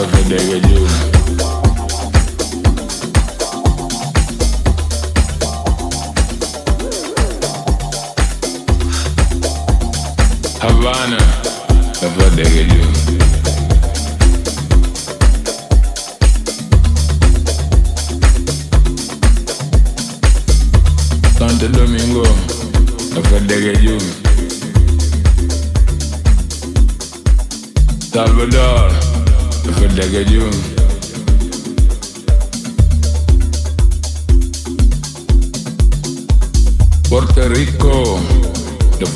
Havana, with. Havana, with you.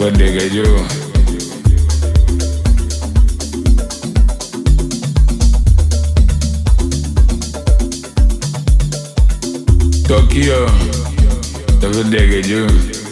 Tokyo, llegué. Tokyo.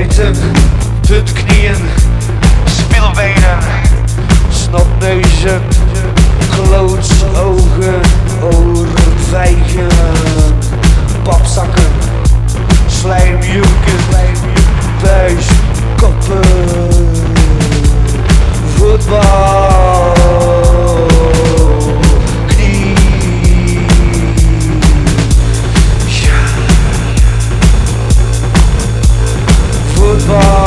zweten, tot knieën, spilbenen, snapneuzen, glootsogen, orenvijgen, papzakken, slijmjoeken, buis, koppen, voetbal. fall